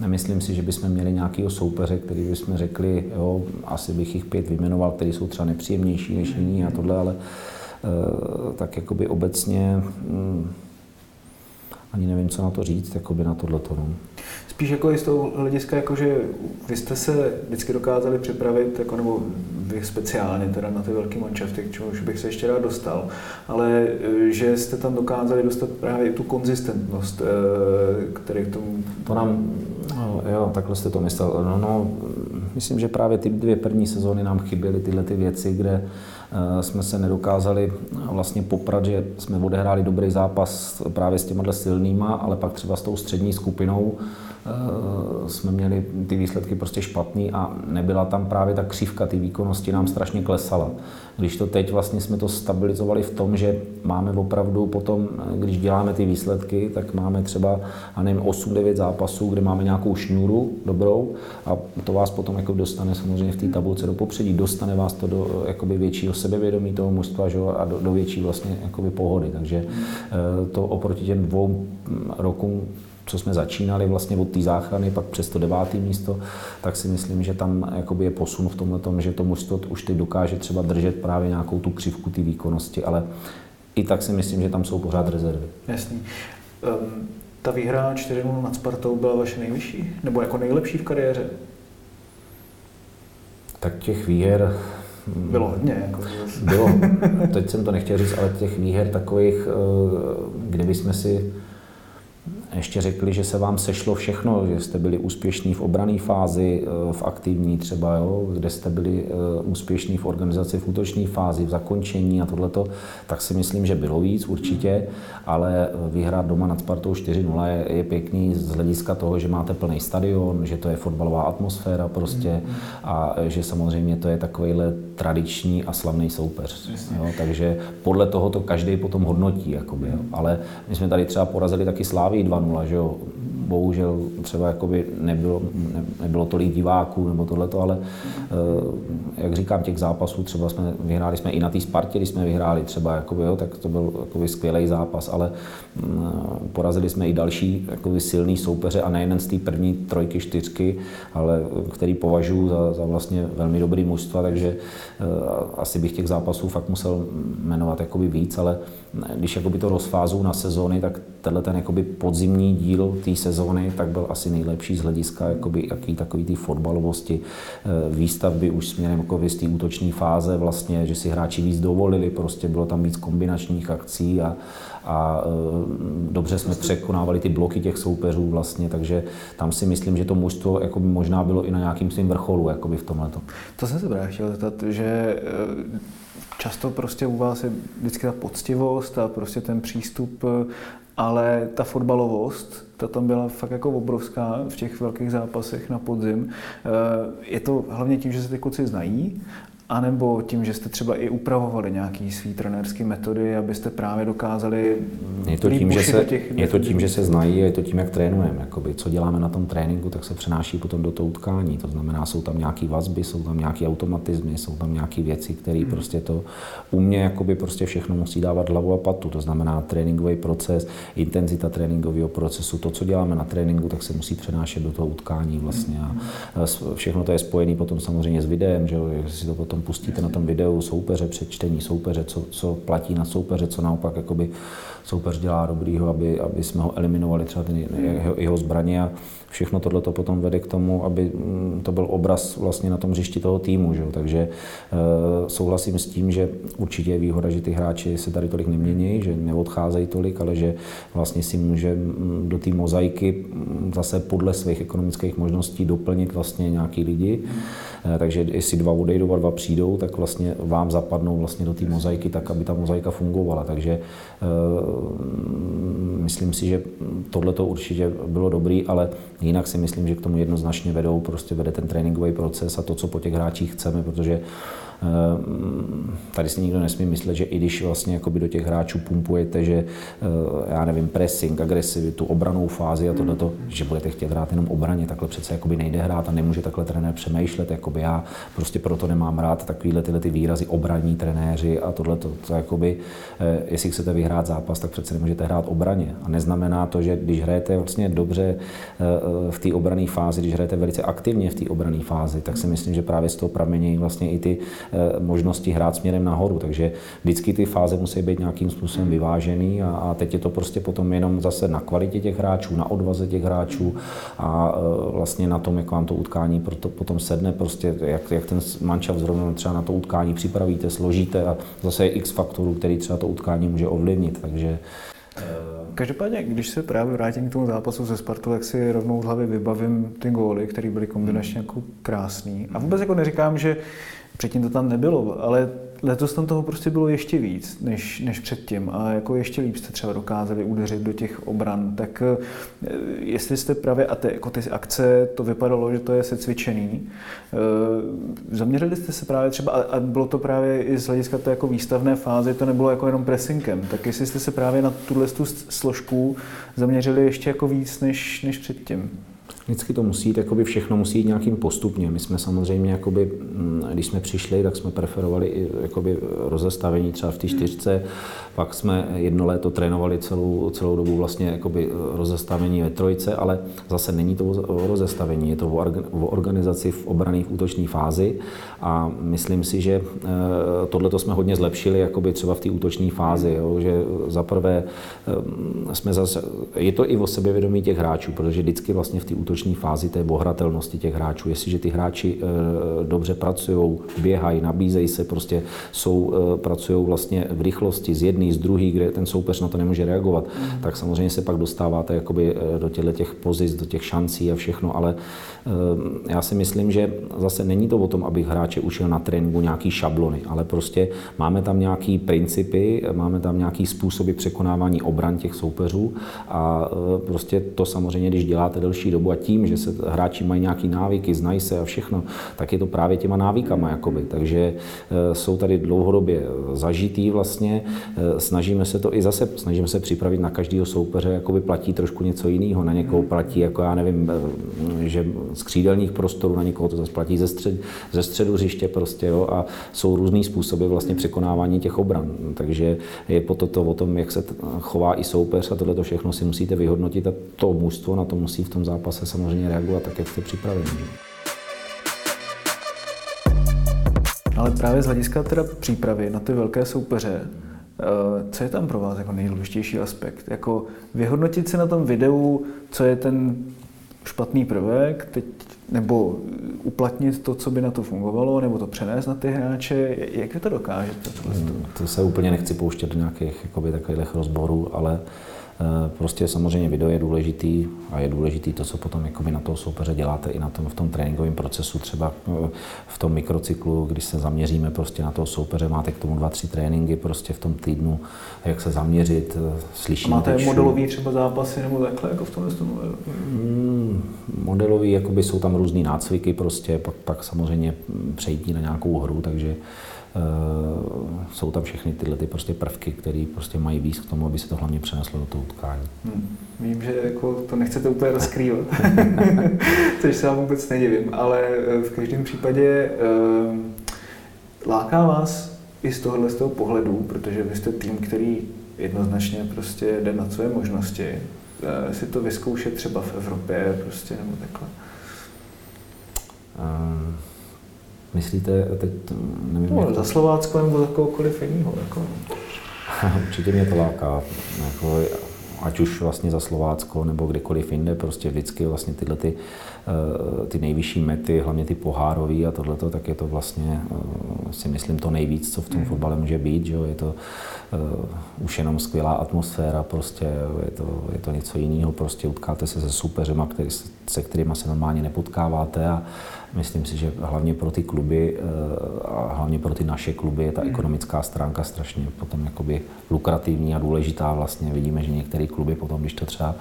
S2: nemyslím si, že bychom měli nějakého soupeře, který bychom řekli, jo, asi bych jich pět vyjmenoval, který jsou třeba nepříjemnější než jiní a tohle, ale Eh, tak jakoby obecně hm, ani nevím, co na to říct, jakoby na tohle no.
S1: Spíš jako i z toho hlediska, jako že vy jste se vždycky dokázali připravit, jako, nebo vy speciálně teda na ty velké manšafty, k čemuž bych se ještě rád dostal, ale eh, že jste tam dokázali dostat právě i tu konzistentnost, eh, který k tomu...
S2: To nám, no, jo, takhle jste to myslel. No, no, myslím, že právě ty dvě první sezóny nám chyběly tyhle ty věci, kde Eh, jsme se nedokázali vlastně poprat, že jsme odehráli dobrý zápas právě s těma silnýma, ale pak třeba s tou střední skupinou. Eh, jsme měli ty výsledky prostě špatný a nebyla tam právě ta křivka ty výkonnosti nám strašně klesala. Když to teď vlastně jsme to stabilizovali v tom, že máme opravdu potom, když děláme ty výsledky, tak máme třeba, a nevím, 8-9 zápasů, kde máme nějakou šňůru dobrou a to vás potom jako dostane samozřejmě v té tabulce do popředí, dostane vás to do jakoby většího sebevědomí toho mužstva že, a do, do větší vlastně jakoby pohody. Takže eh, to oproti těm dvou rokům co jsme začínali vlastně od té záchrany, pak přes to devátý místo, tak si myslím, že tam jakoby je posun v tomhle tom, že to mužstvo už teď dokáže třeba držet právě nějakou tu křivku té výkonnosti, ale i tak si myslím, že tam jsou pořád rezervy.
S1: Jasný. Um, ta výhra 4 nad Spartou byla vaše nejvyšší? Nebo jako nejlepší v kariéře?
S2: Tak těch výher
S1: bylo hodně. Jako,
S2: bylo. Teď jsem to nechtěl říct, ale těch výher takových, eh, kdyby jsme si ještě řekli, že se vám sešlo všechno, že jste byli úspěšní v obrané fázi, eh, v aktivní třeba, jo, kde jste byli eh, úspěšní v organizaci v útoční fázi, v zakončení a tohleto, tak si myslím, že bylo víc určitě, ale eh, vyhrát doma nad Spartou 4-0 je, je pěkný z hlediska toho, že máte plný stadion, že to je fotbalová atmosféra prostě a že samozřejmě to je takovýhle tradiční a slavný soupeř. Jo, takže podle toho to každý potom hodnotí, jakoby, jo. ale my jsme tady třeba porazili taky Slávii 2 2-0, že jo. Bohužel třeba jakoby nebylo, ne, nebylo tolik diváků nebo tohleto, ale eh, jak říkám, těch zápasů třeba jsme vyhráli jsme i na té Spartě, když jsme vyhráli třeba, jakoby, jo, tak to byl jakoby skvělý zápas, ale mm, porazili jsme i další jakoby silný soupeře a nejen z té první trojky, čtyřky, ale který považuji za, za vlastně velmi dobrý mužstva, takže uh, asi bych těch zápasů fakt musel jmenovat jakoby víc, ale když jakoby to rozfázu na sezóny, tak tenhle ten jakoby podzimní díl sezóny tak byl asi nejlepší z hlediska jakoby, jaký takový ty fotbalovosti, e, výstavby už směrem jako z té útoční fáze vlastně, že si hráči víc dovolili, prostě bylo tam víc kombinačních akcí a, a e, dobře jsme překonávali ty bloky těch soupeřů vlastně, takže tam si myslím, že to mužstvo jako by možná bylo i na nějakým svým vrcholu jakoby v tomhle.
S1: To jsem se právě chtěl zeptat, že e, často prostě u vás je vždycky ta poctivost a prostě ten přístup, ale ta fotbalovost, ta tam byla fakt jako obrovská v těch velkých zápasech na podzim. Eh, je to hlavně tím, že se ty kluci znají, A nebo tím, že jste třeba i upravovali nějaký svý trenérské metody, abyste právě dokázali
S2: je to tím, že se,
S1: těch
S2: je to tím, že se znají, je to tím, jak trénujeme. Jakoby, co děláme na tom tréninku, tak se přenáší potom do toho utkání. To znamená, jsou tam nějaké vazby, jsou tam nějaké automatizmy, jsou tam nějaké věci, které hmm. prostě to u mě jakoby prostě všechno musí dávat hlavu a patu. To znamená tréninkový proces, intenzita tréninkového procesu, to, co děláme na tréninku, tak se musí přenášet do toho utkání vlastně. A všechno to je spojené potom samozřejmě s videem, že jestli si to potom pustíte na tom videu, soupeře, přečtení soupeře, co, co platí na soupeře, co naopak jakoby soupeř dělá dobrýho, aby, aby jsme ho eliminovali třeba ten, jeho, jeho zbraně a všechno tohle to potom vede k tomu, aby mm, to byl obraz vlastně na tom hřišti toho týmu. Že? Takže e, souhlasím s tím, že určitě je výhoda, že ty hráči se tady tolik nemění, že neodcházejí tolik, ale že vlastně si může mm, do té mozaiky mm, zase podle svých ekonomických možností doplnit vlastně nějaký lidi. E, takže jestli dva odejdou a dva přijdou, tak vlastně vám zapadnou vlastně do té mozaiky tak, aby ta mozaika fungovala. Takže e, myslím si, že tohle to určitě bylo dobrý, ale Jinak si myslím, že k tomu jednoznačně vedou, prostě vede ten tréninkový proces a to, co po těch hráčích chceme, protože tady si nikdo nesmí myslet, že i když vlastně jakoby do těch hráčů pumpujete, že eh, já nevím, pressing, agresivitu, obranou fázi a tohleto, že budete chtět hrát jenom obraně, takhle přece jakoby nejde hrát a nemůže takhle trenér přemýšlet, jakoby já prostě proto nemám rád takovýhle tyhle ty výrazy obraní trenéři a tohle to, to jakoby, eh, jestli chcete vyhrát zápas, tak přece nemůžete hrát obraně. A neznamená to, že když hrajete vlastně dobře eh, v té obrané fázi, když hrajete velice aktivně v té obrané fázi, tak si myslím, že právě z toho pramení vlastně i ty Eh, možnosti hrát směrem nahoru. Takže vždycky ty fáze musí být nějakým způsobem vyvážený a, a teď je to prostě potom jenom zase na kvalitě těch hráčů, na odvaze těch hráčů a eh, vlastně na tom, jak vám to utkání proto, potom sedne, prostě jak, jak ten mančav zrovna třeba na to utkání připravíte, složíte a zase je x faktorů, který třeba to utkání může ovlivnit. Takže
S1: eh, Každopádně, když se právě vrátím k tomu zápasu ze Spartu, tak si rovnou z hlavy vybavím ty góly, které byly kombinačně jako krásný. A vůbec jako neříkám, že Předtím to tam nebylo, ale letos tam toho prostě bylo ještě víc než, než předtím a jako ještě líp jste třeba dokázali udeřit do těch obran. Tak eh, jestli jste právě, a ty, jako ty akce, to vypadalo, že to je secvičený, eh, zaměřili jste se právě třeba, a bylo to právě i z hlediska té jako výstavné fáze, to nebylo jako jenom pressingem, tak jestli jste se právě na tuhle složku zaměřili ještě jako víc než, než předtím.
S2: Vždycky to musí jít, jakoby všechno musí jít nějakým postupně. My jsme samozřejmě, jakoby, mm, když jsme přišli, tak jsme preferovali i jakoby rozestavení třeba v té čtyřce, pak jsme jedno léto trénovali celou, celou dobu vlastně jakoby rozestavení ve trojce, ale zase není to o rozestavení, je to o organizaci v obraných útoční fázi a myslím si, že eh, tohle jsme hodně zlepšili jakoby třeba v té útoční fázi, jo, že za prvé eh, jsme zase, je to i o sebevědomí těch hráčů, protože vždycky vlastně v té útoční fázi té bohratelnosti těch hráčů. Jestliže ty hráči eh, dobře pracují, běhají, nabízejí se, prostě jsou, eh, pracují vlastně v rychlosti z jedné, z druhé, kde ten soupeř na to nemůže reagovat, mm. tak samozřejmě se pak dostáváte jakoby eh, do těchto těch pozic, do těch šancí a všechno, ale já si myslím, že zase není to o tom, abych hráče učil na tréninku nějaký šablony, ale prostě máme tam nějaký principy, máme tam nějaký způsoby překonávání obran těch soupeřů a prostě to samozřejmě, když děláte delší dobu a tím, že se hráči mají nějaký návyky, znají se a všechno, tak je to právě těma návykama. Jakoby. Takže jsou tady dlouhodobě zažitý vlastně, snažíme se to i zase, snažíme se připravit na každého soupeře, jakoby platí trošku něco jiného, na někoho platí, jako já nevím, e, že z křídelních prostorů, na někoho to zase platí ze, střed, ze středu hřiště prostě, jo, a jsou různý způsoby vlastně překonávání těch obran. Takže je po toto o tom, jak se chová i soupeř a tohle to všechno si musíte vyhodnotit a to mužstvo na to musí v tom zápase samozřejmě reagovat tak, jak jste připraveni.
S1: Ale právě z hlediska teda přípravy na ty velké soupeře, eh, co je tam pro vás jako nejdůležitější aspekt? Jako vyhodnotit si na tom videu, co je ten špatný prvek, teď, nebo uplatnit to, co by na to fungovalo, nebo to přenést na ty hráče. Jak vy to dokážete?
S2: Hmm, to se úplně nechci pouštět do nějakých jakoby, takových rozborů, ale Prostě samozřejmě video je důležitý a je důležitý to, co potom jakoby na toho soupeře děláte i na tom, v tom tréninkovém procesu, třeba eh, v tom mikrocyklu, když se zaměříme prostě na toho soupeře, máte k tomu dva, tři tréninky prostě v tom týdnu, jak se zaměřit, eh, slyšíte.
S1: Máte modelový třeba zápasy nebo takhle, jako v tomhle tom?
S2: Hmm, modelový, jakoby jsou tam různý nácviky prostě, pak, pak samozřejmě přejít na nějakou hru, takže jsou tam všechny tyhle ty prostě prvky, které prostě mají víc k tomu, aby se to hlavně přeneslo do toho utkání. Hmm.
S1: Vím, že jako to nechcete úplně rozkrývat, což se vám vůbec nedivím, ale eh, v každém případě uh, láká vás i z tohohle z toho pohledu, protože vy jste tým, který jednoznačně prostě jde na své možnosti, si to vyzkoušet třeba v Evropě prostě nebo takhle.
S2: Uh, Myslíte, teď
S1: nevím... No, za Slovácko nebo za kohokoliv jiného. Jako.
S2: Určitě mě to láká. Jako, ať už vlastně za Slovácko nebo kdekoliv jinde, prostě vždycky vlastně tyhle ty, eh, ty nejvyšší mety, hlavně ty pohárové a tohleto, tak je to vlastně eh, si myslím to nejvíc, co v tom hmm. fotbale může být, že jo? je to uh, už jenom skvělá atmosféra, prostě je to, je to něco jiného, prostě utkáte se se superřema, který, se kterými se normálně nepotkáváte a, Myslím si, že hlavně pro ty kluby eh, a hlavně pro ty naše kluby je ta hmm. ekonomická stránka strašně potom jakoby lukrativní a důležitá. Vlastně vidíme, že některé kluby potom, když to třeba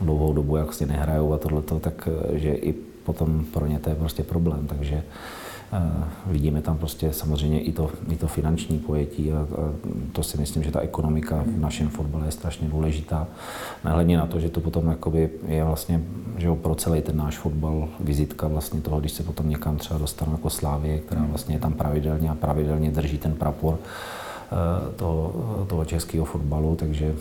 S2: dlouhou dobu jak si nehrajou a tohleto, tak eh, že i potom pro ně to je prostě problém. Takže Eh, vidíme tam prostě samozřejmě i to, i to finanční pojetí a, a to si myslím, že ta ekonomika v našem fotbale je strašně důležitá. Nehledně na to, že to potom jakoby je vlastně že jo, pro celý ten náš fotbal vizitka vlastně toho, když se potom někam třeba dostanu jako Slávě, která vlastně je tam pravidelně a pravidelně drží ten prapor, toho, toho českého fotbalu, takže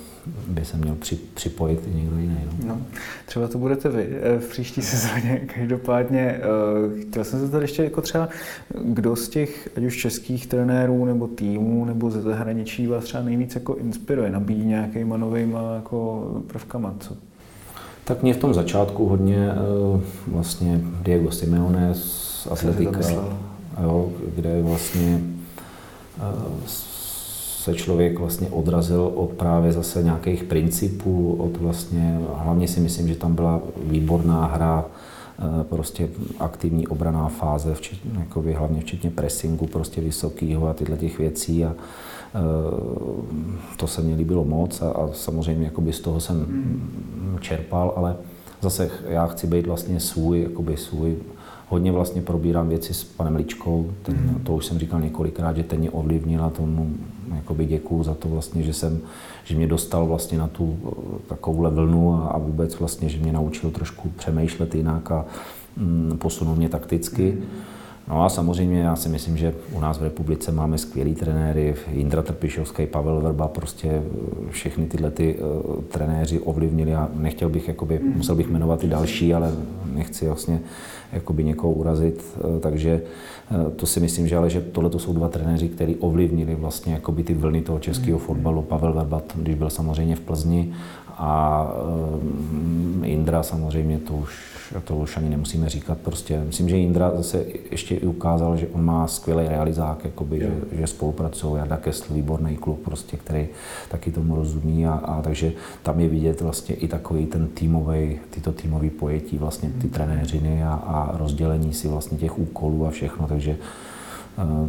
S2: by se měl při, připojit i někdo jiný. No.
S1: No, třeba to budete vy eh, v příští sezóně. Každopádně eh, chtěl jsem se tady ještě jako třeba, kdo z těch, ať už českých trenérů nebo týmů nebo ze zahraničí vás třeba nejvíc jako inspiruje, nabíjí nějakýma novýma jako prvkama, co
S2: tak mě v tom začátku hodně vlastně Diego Simeone z Atletika, jo, kde vlastně se člověk vlastně odrazil od právě zase nějakých principů, od vlastně, hlavně si myslím, že tam byla výborná hra, eh, prostě aktivní obraná fáze, včetně, jakoby, hlavně včetně pressingu prostě vysokého a tyhle těch věcí a eh, to se mi líbilo moc a, a samozřejmě jakoby z toho jsem hmm. čerpal, ale zase já chci být vlastně svůj, jakoby svůj hodně vlastně probírám věci s panem Ličkou, ten, mm. to už jsem říkal několikrát, že ten mě ovlivnil a tomu jakoby děkuju za to vlastně, že jsem, že mě dostal vlastně na tu eh, takovouhle vlnu a, a vůbec vlastně, že mě naučil trošku přemýšlet jinak a mm, posunul mě takticky. Mm. No a samozřejmě já si myslím, že u nás v republice máme skvělý trenéry, Jindra Trpišovský, Pavel Verba, prostě eh, všechny tyhle ty uh, trenéři ovlivnili a nechtěl bych, jakoby, mm. musel bych jmenovat i další, ale nechci vlastně jakoby někoho urazit, uh, takže uh, to si myslím, že ale že tohle to jsou dva trenéři, kteří ovlivnili vlastně jakoby ty vlny toho českého mm. fotbalu. Pavel Verba, když byl samozřejmě v Plzni a Indra samozřejmě to už to už ani nemusíme říkat. Prostě myslím, že Indra zase ještě i ukázal, že on má skvělý realizák, jakoby, že, že spolupracují. Jarda Kessl, výborný klub, prostě, který taky tomu rozumí a, a, takže tam je vidět vlastně i takový ten týmový, tyto týmový pojetí, vlastně ty hmm. trenéřiny a, a rozdělení si vlastně těch úkolů a všechno, takže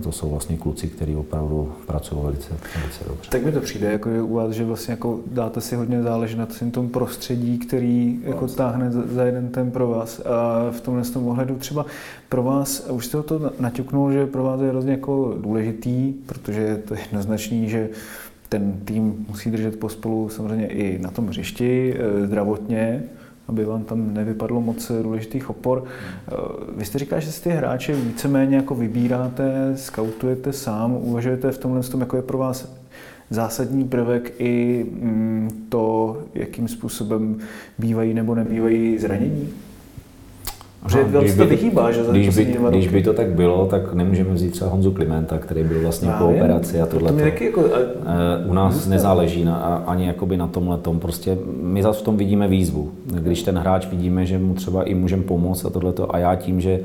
S2: to jsou vlastně kluci, kteří opravdu pracují velice, velice dobře.
S1: Tak mi to přijde, jako je u vás, že vlastně jako dáte si hodně záležet na tom prostředí, který jako vlastně. táhne za jeden ten pro vás. A v tomhle tom ohledu třeba pro vás, už jste to naťuknul, že pro vás je hrozně jako důležitý, protože je to jednoznačný, že ten tým musí držet pospolu samozřejmě i na tom hřišti, e, zdravotně, aby vám tam nevypadlo moc důležitých opor. Eh, vy jste říkal, že si ty hráče víceméně jako vybíráte, skautujete sám, uvažujete v tomhle tom, jako je pro vás zásadní prvek i mm, to, jakým způsobem bývají nebo nebývají zranění? Že když by, to vychýbá, že
S2: když, by, když by to tak bylo, tak nemůžeme vzít třeba Honzu Klimenta, který byl vlastně po operaci a tohle. To jako, uh, u nás nezáleží na, ani jakoby na tomhle tom. Prostě my zase v tom vidíme výzvu. Když ten hráč vidíme, že mu třeba i můžeme pomoct a tohle a já tím, že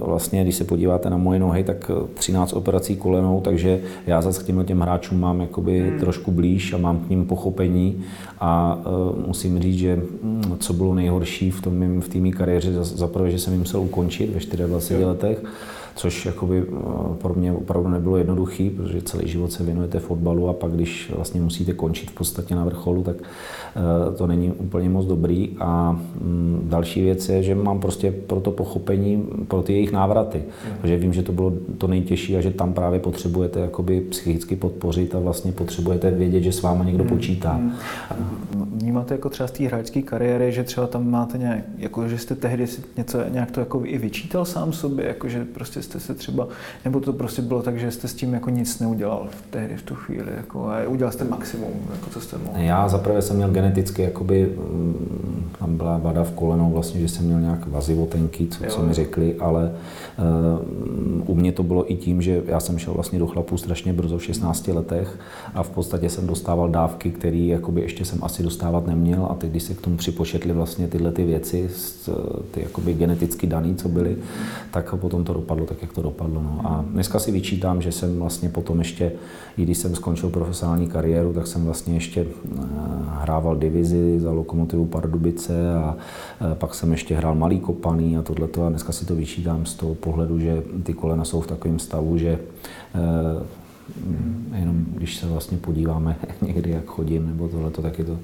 S2: vlastně, když se podíváte na moje nohy, tak 13 operací kolenou, takže já zase k těmhle těm hráčům mám jakoby hmm. trošku blíž a mám k ním pochopení a musím říct, že hm, co bylo nejhorší v, tom, v té mý kariéře, za prvé, že jsem jim musel ukončit ve 24 letech, což jakoby eh, pro mě opravdu nebylo jednoduchý, protože celý život se věnujete fotbalu a pak, když vlastně musíte končit v podstatě na vrcholu, tak eh, to není úplně moc dobrý. A mm, další věc je, že mám prostě pro to pochopení, pro ty jejich návraty, protože vím, že to bylo to nejtěžší a že tam právě potřebujete jakoby psychicky podpořit a vlastně potřebujete vědět, že s váma někdo hmm. počítá.
S1: Vnímáte jako třeba z té hráčské kariéry, že třeba tam máte nějak, jako že jste tehdy něco, nějak to jako i vyčítal sám sobě, jako že prostě jste se třeba, nebo to prostě bylo tak, že jste s tím jako nic neudělal v tehdy, v tu chvíli, jako, a udělal jste maximum, jako co jste mohl.
S2: Já zaprvé jsem měl geneticky, jakoby, mm, tam byla vada v kolenou vlastně, že jsem měl nějak vazivotenky, co, co mi řekli, ale uh, u mě to bylo i tím, že já jsem šel vlastně do chlapů strašně brzo v 16 letech a v podstatě jsem dostával dávky, které jakoby ještě jsem asi dostávat neměl a teď, když se k tomu připočetli vlastně tyhle ty věci, ty jakoby geneticky daný, co byly, tak potom to dopadlo tak, jak to dopadlo. No. A dneska si vyčítám, že jsem vlastně potom ještě, i když jsem skončil profesionální kariéru, tak jsem vlastně ještě eh, hrával divizi za Lokomotivu Pardubice a eh, pak jsem ještě hrál malý kopaný a tohleto a dneska si to vyčítám z toho pohledu, že ty kolena jsou v takovém stavu, že eh, jenom když se vlastně podíváme někdy, jak chodím, nebo tohleto, tak je to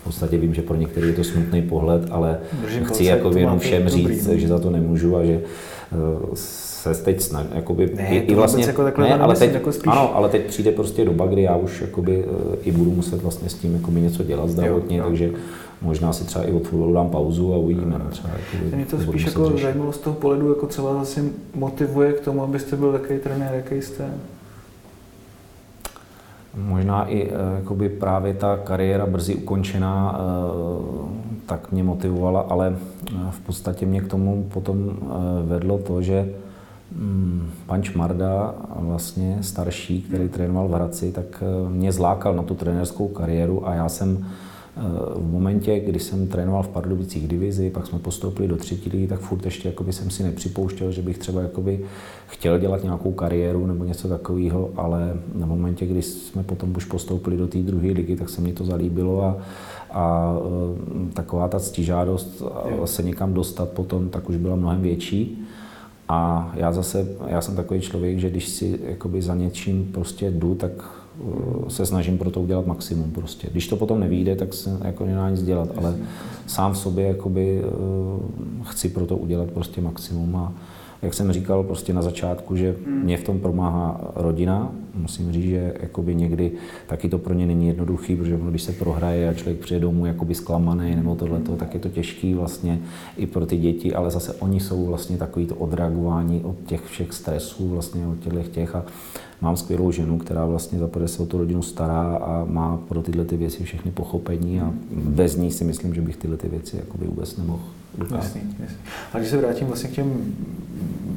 S2: v podstatě vím, že pro některý je to smutný pohled, ale Držím chci jako jenom všem říct, dobrý. že za to nemůžu a že se teď snaží, jakoby,
S1: ne, i, i vlastně, jako takhle
S2: ne, ale teď, jako spíš... ano, ale teď přijde prostě doba, kdy já už jakoby, eh, i budu muset vlastně s tím jakoby něco dělat zdravotně, jo, jo. takže možná si třeba i od fotbalu dám pauzu a uvidíme. No, třeba,
S1: jakoby, Mě to spíš jako zajímalo z toho pohledu, jako co vás asi motivuje k tomu, abyste byl takový trenér, jaký jste.
S2: Možná i eh, jakoby právě ta kariéra brzy ukončená eh, tak mě motivovala, ale v podstatě mě k tomu potom vedlo to, že pan Čmarda, vlastně starší, který trénoval v Hradci, tak eh, mě zlákal na tu trenerskou kariéru a já jsem eh, v momentě, kdy jsem trénoval v Pardubicích divizi, pak jsme postoupili do třetí ligy, tak furt ještě jakoby jsem si nepřipouštěl, že bych třeba jakoby chtěl dělat nějakou kariéru nebo něco takového, ale na momentě, kdy jsme potom už postoupili do té druhé ligy, tak se mi to zalíbilo a, a eh, taková ta ctižádost se někam dostat potom, tak už byla mnohem větší. A já zase, já jsem takový člověk, že když si jakoby za něčím prostě jdu, tak uh, se snažím pro to udělat maximum prostě. Když to potom nevíde, tak se jako nedá nic dělat, ale sám v sobě jakoby uh, chci pro to udělat prostě maximum a jak jsem říkal prostě na začátku, že hmm. mě v tom pomáhá rodina. Musím říct, že jakoby někdy taky to pro ně není jednoduchý, protože když se prohraje a člověk přijde domů jakoby zklamaný nebo tohleto, tak je to těžký vlastně i pro ty děti, ale zase oni jsou vlastně takový to odreagování od těch všech stresů, vlastně od těchto těch a mám skvělou ženu, která vlastně za se o tu rodinu stará a má pro tyhle ty věci všechny pochopení a bez ní si myslím, že bych tyhle ty věci jakoby vůbec nemohl
S1: Jasný, jasný. A když se vrátím vlastně k těm,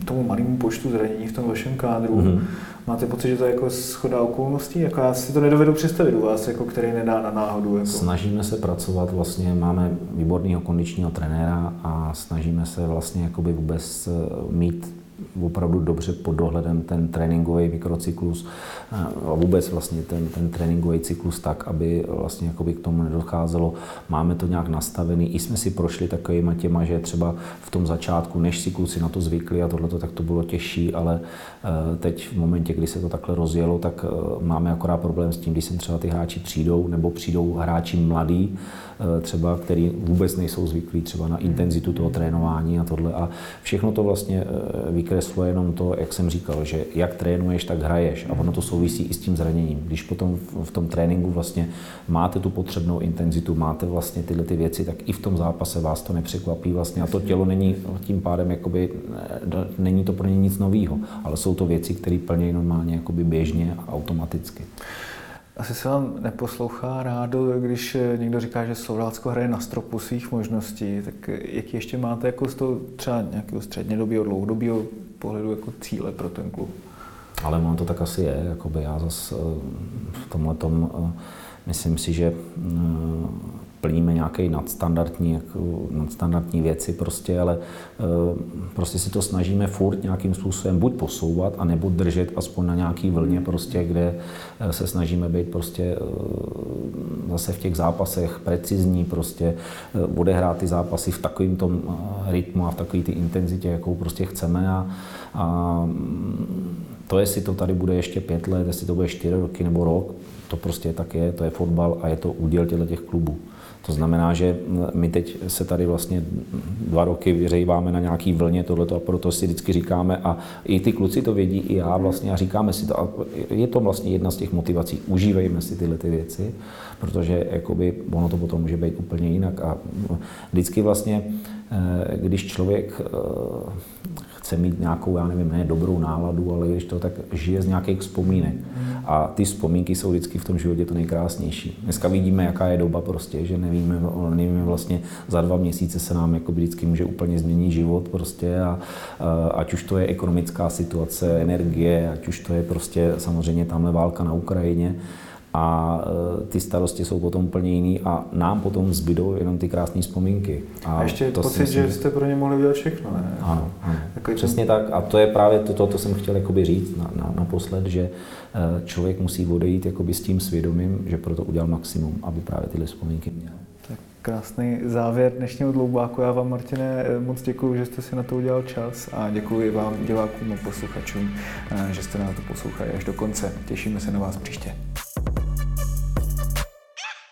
S1: tomu malému počtu zranění v tom vašem kádru, mm-hmm. máte pocit, že to je jako schoda okolností? Jako já si to nedovedu představit u vás, jako který nedá na náhodu. Jako.
S2: Snažíme se pracovat, vlastně máme výborného kondičního trenéra a snažíme se vlastně jakoby vůbec mít opravdu dobře pod dohledem ten tréninkový mikrocyklus a vůbec vlastně ten, ten tréninkový cyklus tak, aby vlastně jakoby k tomu nedocházelo. Máme to nějak nastavený, i jsme si prošli takovýma těma, že třeba v tom začátku, než si kluci na to zvykli a tohle, tak to bylo těžší, ale eh, teď v momentě, kdy se to takhle rozjelo, tak eh, máme akorát problém s tím, když sem třeba ty hráči přijdou, nebo přijdou hráči mladí, eh, třeba, který vůbec nejsou zvyklí třeba na intenzitu toho trénování a tohle. A všechno to vlastně vykresluje jenom to, jak jsem říkal, že jak trénuješ, tak hraješ. A ono to souvisí i s tím zraněním. Když potom v tom tréninku vlastně máte tu potřebnou intenzitu, máte vlastně tyhle ty věci, tak i v tom zápase vás to nepřekvapí vlastně. A to tělo není tím pádem, jakoby, není to pro ně nic nového, ale jsou to věci, které plnějí normálně jakoby běžně a automaticky.
S1: Asi se vám neposlouchá rádo, když někdo říká, že Slovácko hraje na stropu svých možností, tak jaký ještě máte jako z toho třeba nějakého střednědobího, dlouhodobího pohledu jako cíle pro ten klub?
S2: Ale ono to tak asi je, jakoby já zase v tomhle tom myslím si, že plníme nějaké nadstandardní, jako, nadstandardní věci prostě, ale prostě si to snažíme furt nějakým způsobem buď posouvat, a nebo držet aspoň na nějaký vlně prostě, kde se snažíme být prostě zase v těch zápasech precizní, prostě odehrát ty zápasy v takovém tom rytmu a v takové ty intenzitě, jakou prostě chceme a, a to, jestli to tady bude ještě pět let, jestli to bude čtyři roky nebo rok, to prostě tak je, to je fotbal a je to úděl těch klubů. To znamená, že my teď se tady vlastně dva roky vyřejváme na nějaký vlně tohleto a proto si vždycky říkáme a i ty kluci to vědí, i já vlastně a říkáme si to a je to vlastně jedna z těch motivací. Užívejme si tyhle ty věci, protože jakoby ono to potom může být úplně jinak a vždycky vlastně, eh, když člověk eh, chce mít nějakou, já nevím, ne dobrou náladu, ale když to tak žije z nějakých vzpomínek. A ty vzpomínky jsou vždycky v tom životě to nejkrásnější. Dneska vidíme, jaká je doba prostě, že nevíme, nevíme vlastně za dva měsíce se nám jako vždycky může úplně změnit život prostě a, a ať už to je ekonomická situace, energie, ať už to je prostě samozřejmě tamhle válka na Ukrajině, a e, ty starosti jsou potom úplně jiný a nám potom zbydou jenom ty krásné vzpomínky.
S1: A, a ještě to pocit, myslím, že jste pro ně mohli udělat všechno, ne?
S2: Ano, ano. Takový přesně tak a to je právě to, to, to jsem chtěl jakoby říct na, na, naposled, že e, člověk musí odejít jakoby s tím svědomím, že proto udělal maximum, aby právě tyhle vzpomínky měl.
S1: Tak krásný závěr dnešního dloubáku. Já vám, Martine, moc děkuji, že jste si na to udělal čas a děkuji vám, divákům a posluchačům, e, že jste nás to poslouchali až do konce. Těšíme se na vás příště.